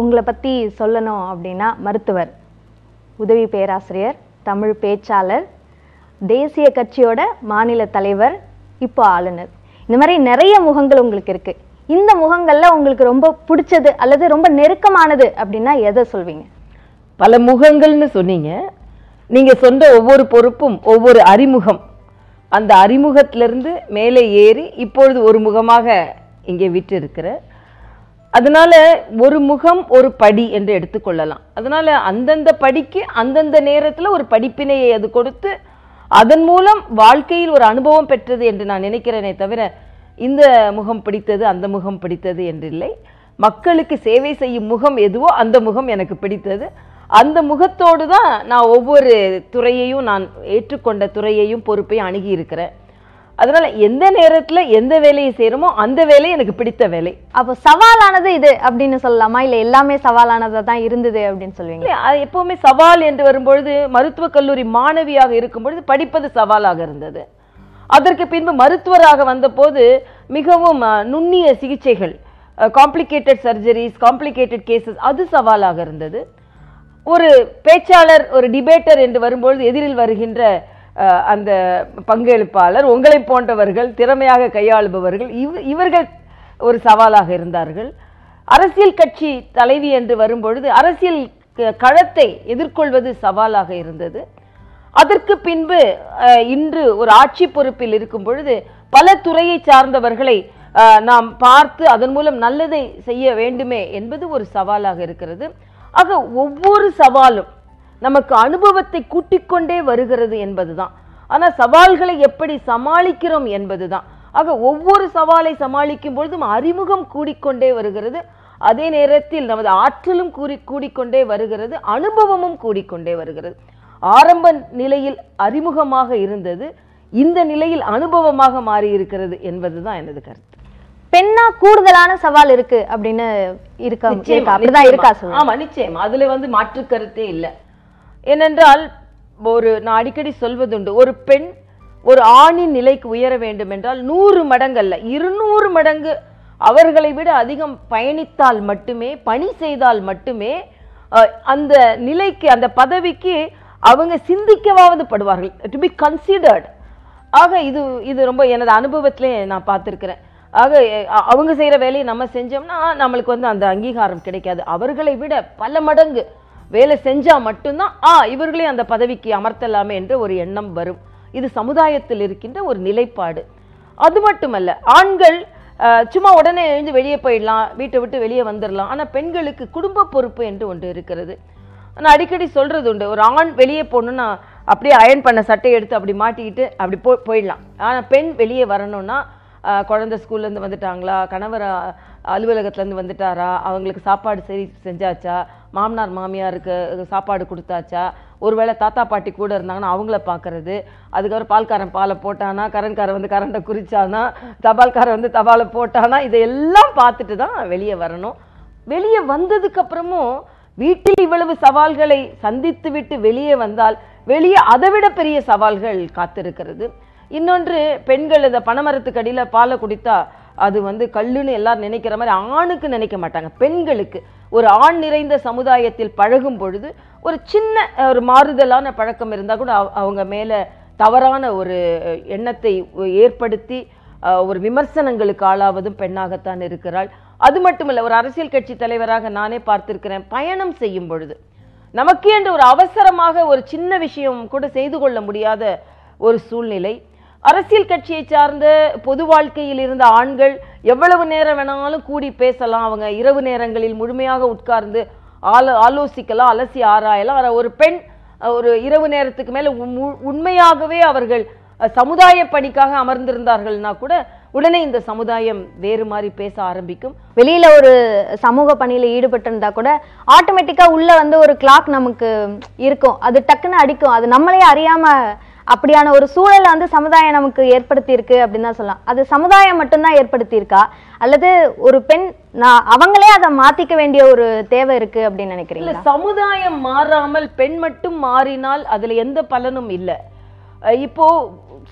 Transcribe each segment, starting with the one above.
உங்களை பற்றி சொல்லணும் அப்படின்னா மருத்துவர் உதவி பேராசிரியர் தமிழ் பேச்சாளர் தேசிய கட்சியோட மாநில தலைவர் இப்போ ஆளுநர். இந்த மாதிரி நிறைய முகங்கள் உங்களுக்கு இருக்கு. இந்த முகங்களில் உங்களுக்கு ரொம்ப பிடிச்சது அல்லது ரொம்ப நெருக்கமானது அப்படின்னா எதை சொல்வீங்க? பல முகங்கள்னு சொன்னீங்க. நீங்கள் சொன்ன ஒவ்வொரு பொறுப்பும் ஒவ்வொரு அறிமுகம். அந்த அறிமுகத்திலிருந்து மேலே ஏறி இப்பொழுது ஒரு முகமாக இங்கே விட்டு இருக்கிற அதனால ஒரு முகம் ஒரு படி என்று எடுத்துக்கொள்ளலாம். அதனால அந்தந்த படிக்கு அந்தந்த நேரத்தில் ஒரு படிப்பினையை அது கொடுத்து அதன் மூலம் வாழ்க்கையில் ஒரு அனுபவம் பெற்றது என்று நான் நினைக்கிறேனே தவிர இந்த முகம் பிடித்தது அந்த முகம் பிடித்தது என்றில்லை. மக்களுக்கு சேவை செய்யும் முகம் எதுவோ அந்த முகம் எனக்கு பிடித்தது. அந்த முகத்தோடு தான் நான் ஒவ்வொரு துறையையும் நான் ஏற்றுக்கொண்ட துறையையும் பொறுப்பையும் அணுகி இருக்கிறேன். அதனால எந்த நேரத்துல எந்த வேலையை செய்யறோமோ அந்த வேலை எனக்கு பிடித்த வேலை. அப்போ சவாலானது இது அப்படின்னு சொல்லலாமா? இல்லை எல்லாமே சவாலானதா தான் இருந்தது அப்படின்னு சொல்லுவீங்க அது எப்பவுமே சவால் என்று வரும்பொழுது மருத்துவக் கல்லூரி மாணவியாக இருக்கும் பொழுது படிப்பது சவாலாக இருந்தது. அதற்கு பின்பு மருத்துவராக வந்தபோது மிகவும் நுண்ணிய சிகிச்சைகள் காம்ப்ளிகேட்டட் சர்ஜரிஸ் காம்ப்ளிகேட்டட் கேசஸ் அது சவாலாக இருந்தது. ஒரு பேச்சாளர் ஒரு டிபேட்டர் என்று வரும்பொழுது எதிரில் வருகின்ற அந்த பங்கெடுப்பாளர் உங்களை போன்றவர்கள் திறமையாக கையாளுபவர்கள் இவ் இவர்கள் ஒரு சவாலாக இருந்தார்கள். அரசியல் கட்சி தலைவி என்று வரும்பொழுது அரசியல் க- களத்தை எதிர்கொள்வது சவாலாக இருந்தது. அதற்கு பின்பு இன்று ஒரு ஆட்சி பொறுப்பில் இருக்கும் பொழுது பல துறையை சார்ந்தவர்களை நாம் பார்த்து அதன் மூலம் நல்லதை செய்ய வேண்டுமே என்பது ஒரு சவாலாக இருக்கிறது. ஆக ஒவ்வொரு சவாலும் நமக்கு அனுபவத்தை கூட்டிக்கொண்டே வருகிறது என்பதுதான். ஆனா சவால்களை எப்படி சமாளிக்கிறோம் என்பதுதான். ஆக ஒவ்வொரு சவாலை சமாளிக்கும் பொழுதும் அறிமுகம் கூடிக்கொண்டே வருகிறது. அதே நேரத்தில் நமது ஆற்றலும் கூறி கூடிக்கொண்டே வருகிறது. அனுபவமும் கூடிக்கொண்டே வருகிறது. ஆரம்ப நிலையில் அறிமுகமாக இருந்தது. இந்த நிலையில் அனுபவமாக மாறி இருக்கிறது என்பதுதான் எனது கருத்து. பெண்ணா கூடுதலான சவால் இருக்கு அப்படின்னு இருக்கா? அப்படிதான் இருக்கா ஆமா நிச்சயம். அதுல வந்து மாற்று கருத்தே இல்லை. ஏனென்றால் ஒரு நான் அடிக்கடி சொல்வதுண்டு ஒரு பெண் ஒரு ஆணின் நிலைக்கு உயர வேண்டும் என்றால் நூறு மடங்கல்ல இருநூறு மடங்கு அவர்களை விட அதிகம் பயணித்தால் மட்டுமே பணி செய்தால் மட்டுமே அந்த நிலைக்கு அந்த பதவிக்கு அவங்க சிந்திக்கவாவது படுவார்கள் டு பி கன்சிடர்ட் ஆக இது இது ரொம்ப எனது அனுபவத்திலே நான் பார்த்துருக்குறேன். ஆக அவங்க செய்கிற வேலையை நம்ம செஞ்சோம்னா நம்மளுக்கு வந்து அந்த அங்கீகாரம் கிடைக்காது. அவர்களை விட பல மடங்கு வேலை செஞ்சால் மட்டும்தான் ஆ இவர்களே அந்த பதவிக்கு அமர்த்தலாமே என்ற ஒரு எண்ணம் வரும். இது சமுதாயத்தில் இருக்கின்ற ஒரு நிலைப்பாடு. அது மட்டுமல்ல ஆண்கள் சும்மா உடனே எழுந்து வெளியே போயிடலாம் வீட்டை விட்டு வெளியே வந்துடலாம் ஆனால் பெண்களுக்கு குடும்ப பொறுப்பு என்று ஒன்று இருக்கிறது. நான் அடிக்கடி சொல்கிறது உண்டு ஒரு ஆண் வெளியே போகணுன்னா அப்படியே அயன் பண்ண சட்டை எடுத்து அப்படி மாட்டிக்கிட்டு அப்படி போ போயிடலாம். ஆனால் பெண் வெளியே வரணும்னா குழந்தை ஸ்கூல்லேருந்து வந்துட்டாங்களா? கணவர் அலுவலகத்துலேருந்து வந்துட்டாரா? அவங்களுக்கு சாப்பாடு சரி செஞ்சாச்சா? மாமனார் மாமியாருக்கு சாப்பாடு கொடுத்தாச்சா? ஒருவேளை தாத்தா பாட்டி கூட இருந்தாங்கன்னா அவங்கள பார்க்கறது அதுக்கப்புறம் பால்காரன் பாலை போட்டானா? கரண்காரன் வந்து கரண்ட்டை குறிச்சானா? தபால்காரன் வந்து தபாலை போட்டானா? இதையெல்லாம் பார்த்துட்டு தான் வெளியே வரணும். வெளியே வந்ததுக்கப்புறமும் வீட்டில் இவ்வளவு சவால்களை சந்தித்து விட்டு வெளியே வந்தால் வெளியே அதை விட பெரிய சவால்கள் காத்திருக்கிறது. இன்னொன்று பெண்கள் இந்த பனைமரத்துக்கு அடியில் பாலை குடித்தா அது வந்து கல்லுன்னு எல்லாரும் நினைக்கிற மாதிரி ஆணுக்கு நினைக்க மாட்டாங்க பெண்களுக்கு. ஒரு ஆண் நிறைந்த சமுதாயத்தில் பழகும் பொழுது ஒரு சின்ன ஒரு மாறுதலான பழக்கம் இருந்தால் கூட அவங்க மேலே தவறான ஒரு எண்ணத்தை ஏற்படுத்தி ஒரு விமர்சனங்களுக்கு ஆளாவதும் பெண்ணாகத்தான் இருக்கிறாள். அது மட்டுமல்ல ஒரு அரசியல் கட்சி தலைவராக நானே பார்த்திருக்கிறேன் பயணம் செய்யும் பொழுது. நமக்கு என்று ஒரு அவசரமாக ஒரு சின்ன விஷயம் கூட செய்து கொள்ள முடியாத ஒரு சூழ்நிலை. அரசியல் கட்சியை சார்ந்த பொது வாழ்க்கையில் இருந்த ஆண்கள் எவ்வளவு நேரம் வேணாலும் கூடி பேசலாம். அவங்க இரவு நேரங்களில் முழுமையாக உட்கார்ந்து ஆலோ ஆலோசிக்கலாம் அலசி ஆராயலாம். ஆனால் ஒரு பெண் ஒரு இரவு நேரத்துக்கு மேலே உண்மையாகவே அவர்கள் சமுதாய பணிக்காக அமர்ந்திருந்தார்கள்னா கூட உடனே இந்த சமுதாயம் வேறு மாதிரி பேச ஆரம்பிக்கும். வெளியில ஒரு சமூக பணியில ஈடுபட்டு இருந்தா கூட ஆட்டோமேட்டிக்கா உள்ள வந்து ஒரு கிளாக் நமக்கு இருக்கும். அது டக்குன்னு அடிக்கும். அது நம்மளே அறியாம அப்படியான ஒரு சூழலை வந்து சமுதாயம் நமக்கு ஏற்படுத்தியிருக்கு அப்படின்னு தான் சொல்லலாம். அது சமுதாயம் மட்டும்தான் ஏற்படுத்தியிருக்கா? அல்லது ஒரு பெண் நான் அவங்களே அதை மாத்திக்க வேண்டிய ஒரு தேவை இருக்கு அப்படின்னு நினைக்கிறேன் சமுதாயம் மாறாமல் பெண் மட்டும் மாறினால் அதுல எந்த பலனும் இல்லை. இப்போ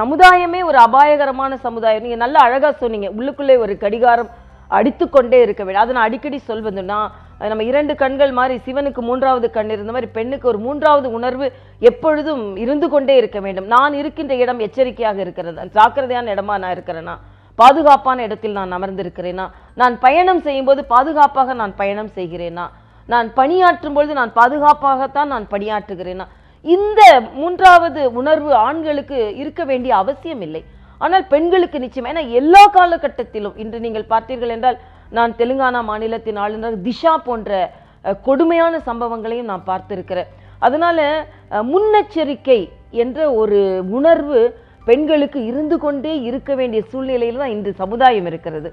சமுதாயமே ஒரு அபாயகரமான சமுதாயம். நீங்க நல்லா அழகா சொன்னீங்க. உள்ளுக்குள்ளே ஒரு கடிகாரம் அடித்துக்கொண்டே இருக்க வேண்டும். அதை நான் அடிக்கடி சொல்வதுன்னா நம்ம இரண்டு கண்கள் மாதிரி சிவனுக்கு மூன்றாவது கண் இருந்த மாதிரி பெண்ணுக்கு ஒரு மூன்றாவது உணர்வு எப்பொழுதும் இருந்து கொண்டே இருக்க வேண்டும். நான் இருக்கின்ற இடம் எச்சரிக்கையாக இருக்கிறது. ஜாக்கிரதையான இடமா நான் இருக்கிறேனா? பாதுகாப்பான இடத்தில் நான் அமர்ந்திருக்கிறேனா? நான் பயணம் செய்யும்போது பாதுகாப்பாக நான் பயணம் செய்கிறேனா? நான் பணியாற்றும் பொழுது நான் பாதுகாப்பாகத்தான் நான் பணியாற்றுகிறேனா? இந்த மூன்றாவது உணர்வு ஆண்களுக்கு இருக்க வேண்டிய அவசியம் இல்லை ஆனால் பெண்களுக்கு நிச்சயம். ஏன்னா எல்லா காலகட்டத்திலும் இன்று நீங்கள் பார்த்தீர்கள் என்றால் நான் தெலுங்கானா மாநிலத்தின் ஆளுநர் திஷா போன்ற கொடுமையான சம்பவங்களையும் நான் பார்த்துருக்கிறேன். அதனால் முன்னெச்சரிக்கை என்ற ஒரு உணர்வு பெண்களுக்கு இருந்து கொண்டே இருக்க வேண்டிய சூழ்நிலையில் தான் இந்த சமுதாயம் இருக்கிறது.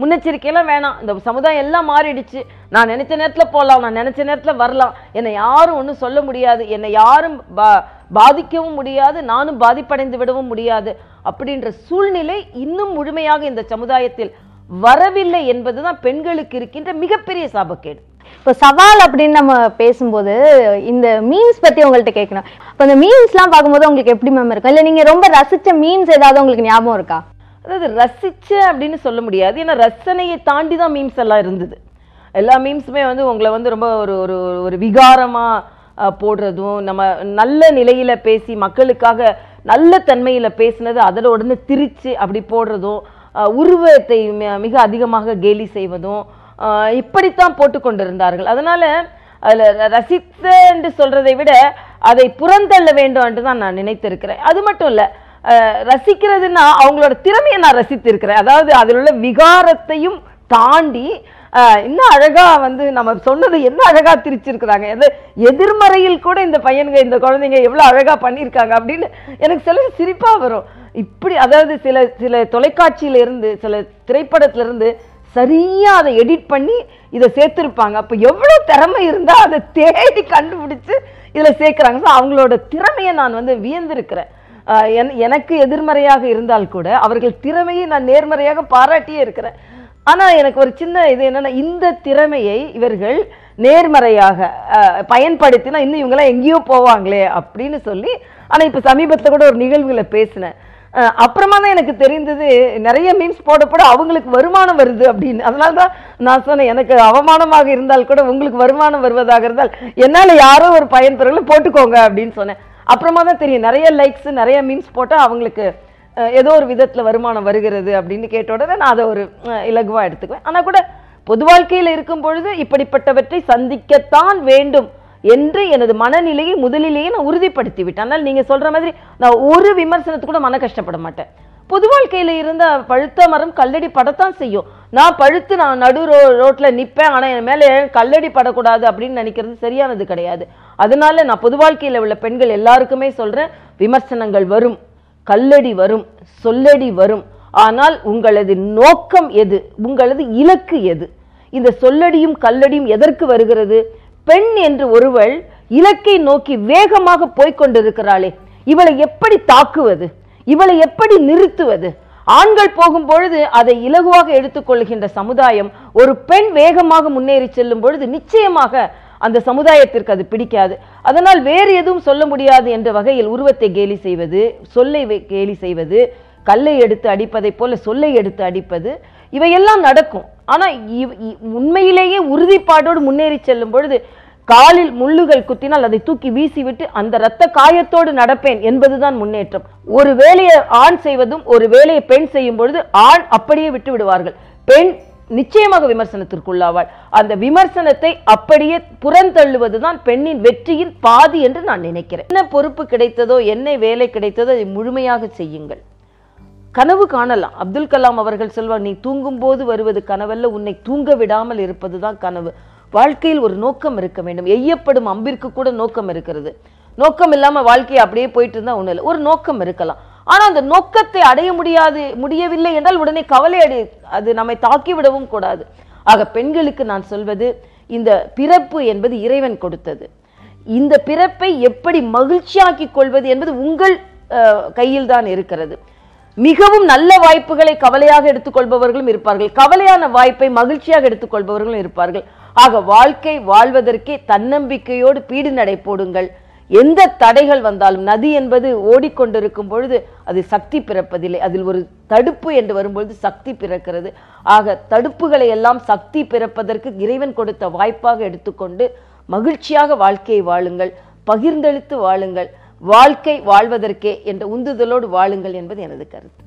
முன்னெச்சரிக்கையெல்லாம் வேணாம். இந்த சமுதாயம் எல்லாம் மாறிடுச்சு. நான் நினைச்ச நேரத்தில் போகலாம் நான் நினைச்ச நேரத்தில் வரலாம். என்னை யாரும் ஒன்றும் சொல்ல முடியாது. என்னை யாரும் பா பாதிக்கவும் முடியாது நானும் பாதிப்படைந்து விடவும் முடியாது அப்படின்ற சூழ்நிலை இன்னும் முழுமையாக இந்த சமுதாயத்தில் வரவில்லை என்பதுதான் பெண்களுக்கு இருக்கின்ற மிகப்பெரிய சாபக்கேடு. இப்போ சவால் அப்படின்னு நம்ம பேசும்போது இந்த மீம்ஸ் பத்தி உங்கள்ட்ட கேட்கணும். இப்போ இந்த மீம்ஸ்லாம் பார்க்கும்போது உங்களுக்கு எப்படி மேம் இருக்கும்? இல்லை நீங்க ரொம்ப ரசிச்ச மீம்ஸ் ஏதாவது உங்களுக்கு ஞாபகம் இருக்கா? அதாவது ரசிச்ச அப்படின்னு சொல்ல முடியாது. ஏன்னா ரசனையை தாண்டி தான் மீம்ஸ் எல்லாம் இருந்தது. எல்லா மீம்ஸுமே வந்து உங்களை வந்து ரொம்ப ஒரு ஒரு ஒரு விகாரமா அஹ், போடுறதும் நம்ம நல்ல நிலையில் பேசி மக்களுக்காக நல்ல தன்மையில் பேசினது அதில் உடனே திரிச்சு அப்படி போடுறதும் உருவத்தை மிக அதிகமாக கேலி செய்வதும் இப்படித்தான் போட்டு கொண்டிருந்தார்கள். அதனால் அதில் ரசித்த என்று சொல்கிறதை விட அதை புறந்தள்ள வேண்டும் என்று தான் நான் நினைத்திருக்கிறேன். அது மட்டும் இல்லை ரசிக்கிறதுன்னா அவங்களோட திறமையை நான் ரசித்திருக்கிறேன். அதாவது அதில் உள்ள விகாரத்தையும் தாண்டி இன்னும் அழகாக வந்து நம்ம சொன்னது என்ன அழகாக திரிச்சிருக்கிறாங்க? எது எதிர்மறையில் கூட இந்த பையனுங்க இந்த குழந்தைங்க எவ்வளோ அழகாக பண்ணியிருக்காங்க அப்படின்னு எனக்கு சில சிரிப்பாக வரும். இப்படி அதாவது சில சில தொலைக்காட்சியில இருந்து சில திரைப்படத்துல சரியாக அதை எடிட் பண்ணி இதை சேர்த்துருப்பாங்க. அப்போ எவ்வளோ திறமை இருந்தால் அதை தேடி கண்டுபிடிச்சி இதில் சேர்க்குறாங்க. ஸோ அவங்களோட திறமையை நான் வந்து வியந்திருக்கிறேன். என்- எனக்கு எதிர்மறையாக இருந்தால் கூட அவர்கள் திறமையை நான் நேர்மறையாக பாராட்டியே இருக்கிறேன். ஆனால் எனக்கு ஒரு சின்ன இது என்னென்னா இந்த திறமையை இவர்கள் நேர்மறையாக பயன்படுத்தினா இன்னும் இவங்கெல்லாம் எங்கேயோ போவாங்களே அப்படின்னு சொல்லி ஆனால் இப்போ சமீபத்தில் கூட ஒரு நிகழ்வுகளை பேசினேன். அப்புறமா தான் எனக்கு தெரிந்தது நிறைய மீம்ஸ் போட போட அவங்களுக்கு வருமானம் வருது அப்படின்னு. அதனால தான் நான் சொன்னேன் எனக்கு அவமானமாக இருந்தால் கூட உங்களுக்கு வருமானம் வருவதாக இருந்தால் என்னால் யாரோ ஒரு பயன் போட்டுக்கோங்க அப்படின்னு சொன்னேன். அப்புறமா தான் தெரியும் நிறைய லைக்ஸ் நிறைய மீம்ஸ் போட்டால் அவங்களுக்கு ஏதோ ஒரு விதத்தில் வருமானம் வருகிறது அப்படின்னு கேட்ட உடனே நான் அதை ஒரு இலகுவாக எடுத்துக்குவேன். ஆனால் கூட பொது வாழ்க்கையில் இருக்கும் பொழுது இப்படிப்பட்டவற்றை சந்திக்கத்தான் வேண்டும் என்று எனது மனநிலையை முதலிலேயே நான் உறுதிப்படுத்தி விட்டேன் ஆனால் சொல்கிற மாதிரி நான் ஒரு விமர்சனத்துக்கு கூட மன கஷ்டப்பட மாட்டேன். பொது வாழ்க்கையில் இருந்த பழுத்த மரம் கல்லடி படத்தான் செய்யும். நான் பழுத்து நான் நடு ரோ ரோட்டில் நிற்பேன் ஆனால் என் மேலே கல்லடி படக்கூடாது அப்படின்னு நினைக்கிறது சரியானது கிடையாது. அதனால நான் பொது வாழ்க்கையில் உள்ள பெண்கள் எல்லாருக்குமே சொல்கிறேன் விமர்சனங்கள் வரும். கல்லடி வரும் சொல்லடி வரும். ஆனால் உங்களது நோக்கம் எது? உங்களது இலக்கு எது? இந்த சொல்லடியும் கல்லடியும் எதற்கு வருகிறது? பெண் என்று ஒருவள் இலக்கை நோக்கி வேகமாக போய்கொண்டிருக்கிறாளே இவளை எப்படி தாக்குவது? இவளை எப்படி நிறுத்துவது? ஆண்கள் போகும் பொழுது அதை இலகுவாக எடுத்துக்கொள்கின்ற சமுதாயம் ஒரு பெண் வேகமாக முன்னேறி செல்லும் பொழுது நிச்சயமாக அந்த சமுதாயத்திற்கு அது பிடிக்காது. அதனால் வேறு எதுவும் சொல்ல முடியாது என்ற வகையில் உருவத்தை கேலி செய்வது சொல்லை கேலி செய்வது கல்லை எடுத்து அடிப்பதைப் போல சொல்லை எடுத்து அடிப்பது இவையெல்லாம் நடக்கும். ஆனால் இவ்- இ- உண்மையிலேயே உறுதிப்பாடோடு முன்னேறி செல்லும் பொழுது காலில் முள்ளுகள் குத்தினால் அதை தூக்கி வீசிவிட்டு அந்த இரத்த காயத்தோடு நடப்பேன் என்பதுதான் முன்னேற்றம். ஒரு வேலையை ஆண் செய்வதும் ஒரு வேலையை பெண் செய்யும் பொழுது ஆண் அப்படியே விட்டு விடுவார்கள். பெண் நிச்சயமாக விமர்சனத்திற்குள்ளாவாள். அந்த விமர்சனத்தை அப்படியே புறந்தள்ளுவதுதான் பெண்ணின் வெற்றியின் பாதி என்று நான் நினைக்கிறேன். என்ன பொறுப்பு கிடைத்ததோ என்ன வேலை கிடைத்ததோ அதை முழுமையாக செய்யுங்கள். கனவு காணலாம். அப்துல் கலாம் அவர்கள் சொல்வார் நீ தூங்கும் போது வருவது கனவல்ல உன்னை தூங்க விடாமல் இருப்பதுதான் கனவு. வாழ்க்கையில் ஒரு நோக்கம் இருக்க வேண்டும். எய்யப்படும் அம்பிற்கு கூட நோக்கம் இருக்கிறது. நோக்கம் இல்லாமல் வாழ்க்கையை அப்படியே போயிட்டு இருந்தால் ஒன்றும் இல்லை. ஒரு நோக்கம் இருக்கலாம். ஆனால் அந்த நோக்கத்தை அடைய முடியாது முடியவில்லை என்றால் உடனே கவலை அடை அது நம்மை தாக்கி விடவும் கூடாது. ஆக பெண்களுக்கு நான் சொல்வது இந்த பிறப்பு என்பது இறைவன் கொடுத்தது. இந்த பிறப்பை எப்படி மகிழ்ச்சியாக்கி கொள்வது என்பது உங்கள் கையில் தான் இருக்கிறது. மிகவும் நல்ல வாய்ப்புகளை கவலையாக எடுத்துக்கொள்பவர்களும் இருப்பார்கள். கவலையான வாய்ப்பை மகிழ்ச்சியாக எடுத்துக்கொள்பவர்களும் இருப்பார்கள். ஆக வாழ்க்கை வாழ்வதற்கே தன்னம்பிக்கையோடு பீடு நடை போடுங்கள். எந்த தடைகள் வந்தாலும் நதி என்பது ஓடிக்கொண்டிருக்கும் பொழுது அது சக்தி பிறப்பதில்லை. அதில் ஒரு தடுப்பு என்று வரும்பொழுது சக்தி பிறக்கிறது. ஆக தடுப்புகளை எல்லாம் சக்தி பிறப்பதற்கு இறைவன் கொடுத்த வாய்ப்பாக எடுத்துக்கொண்டு மகிழ்ச்சியாக வாழ்க்கையை வாழுங்கள். பகிர்ந்தளித்து வாழுங்கள். வாழ்க்கை வாழ்வதற்கே என்ற உந்துதலோடு வாழுங்கள் என்பது எனது கருத்து.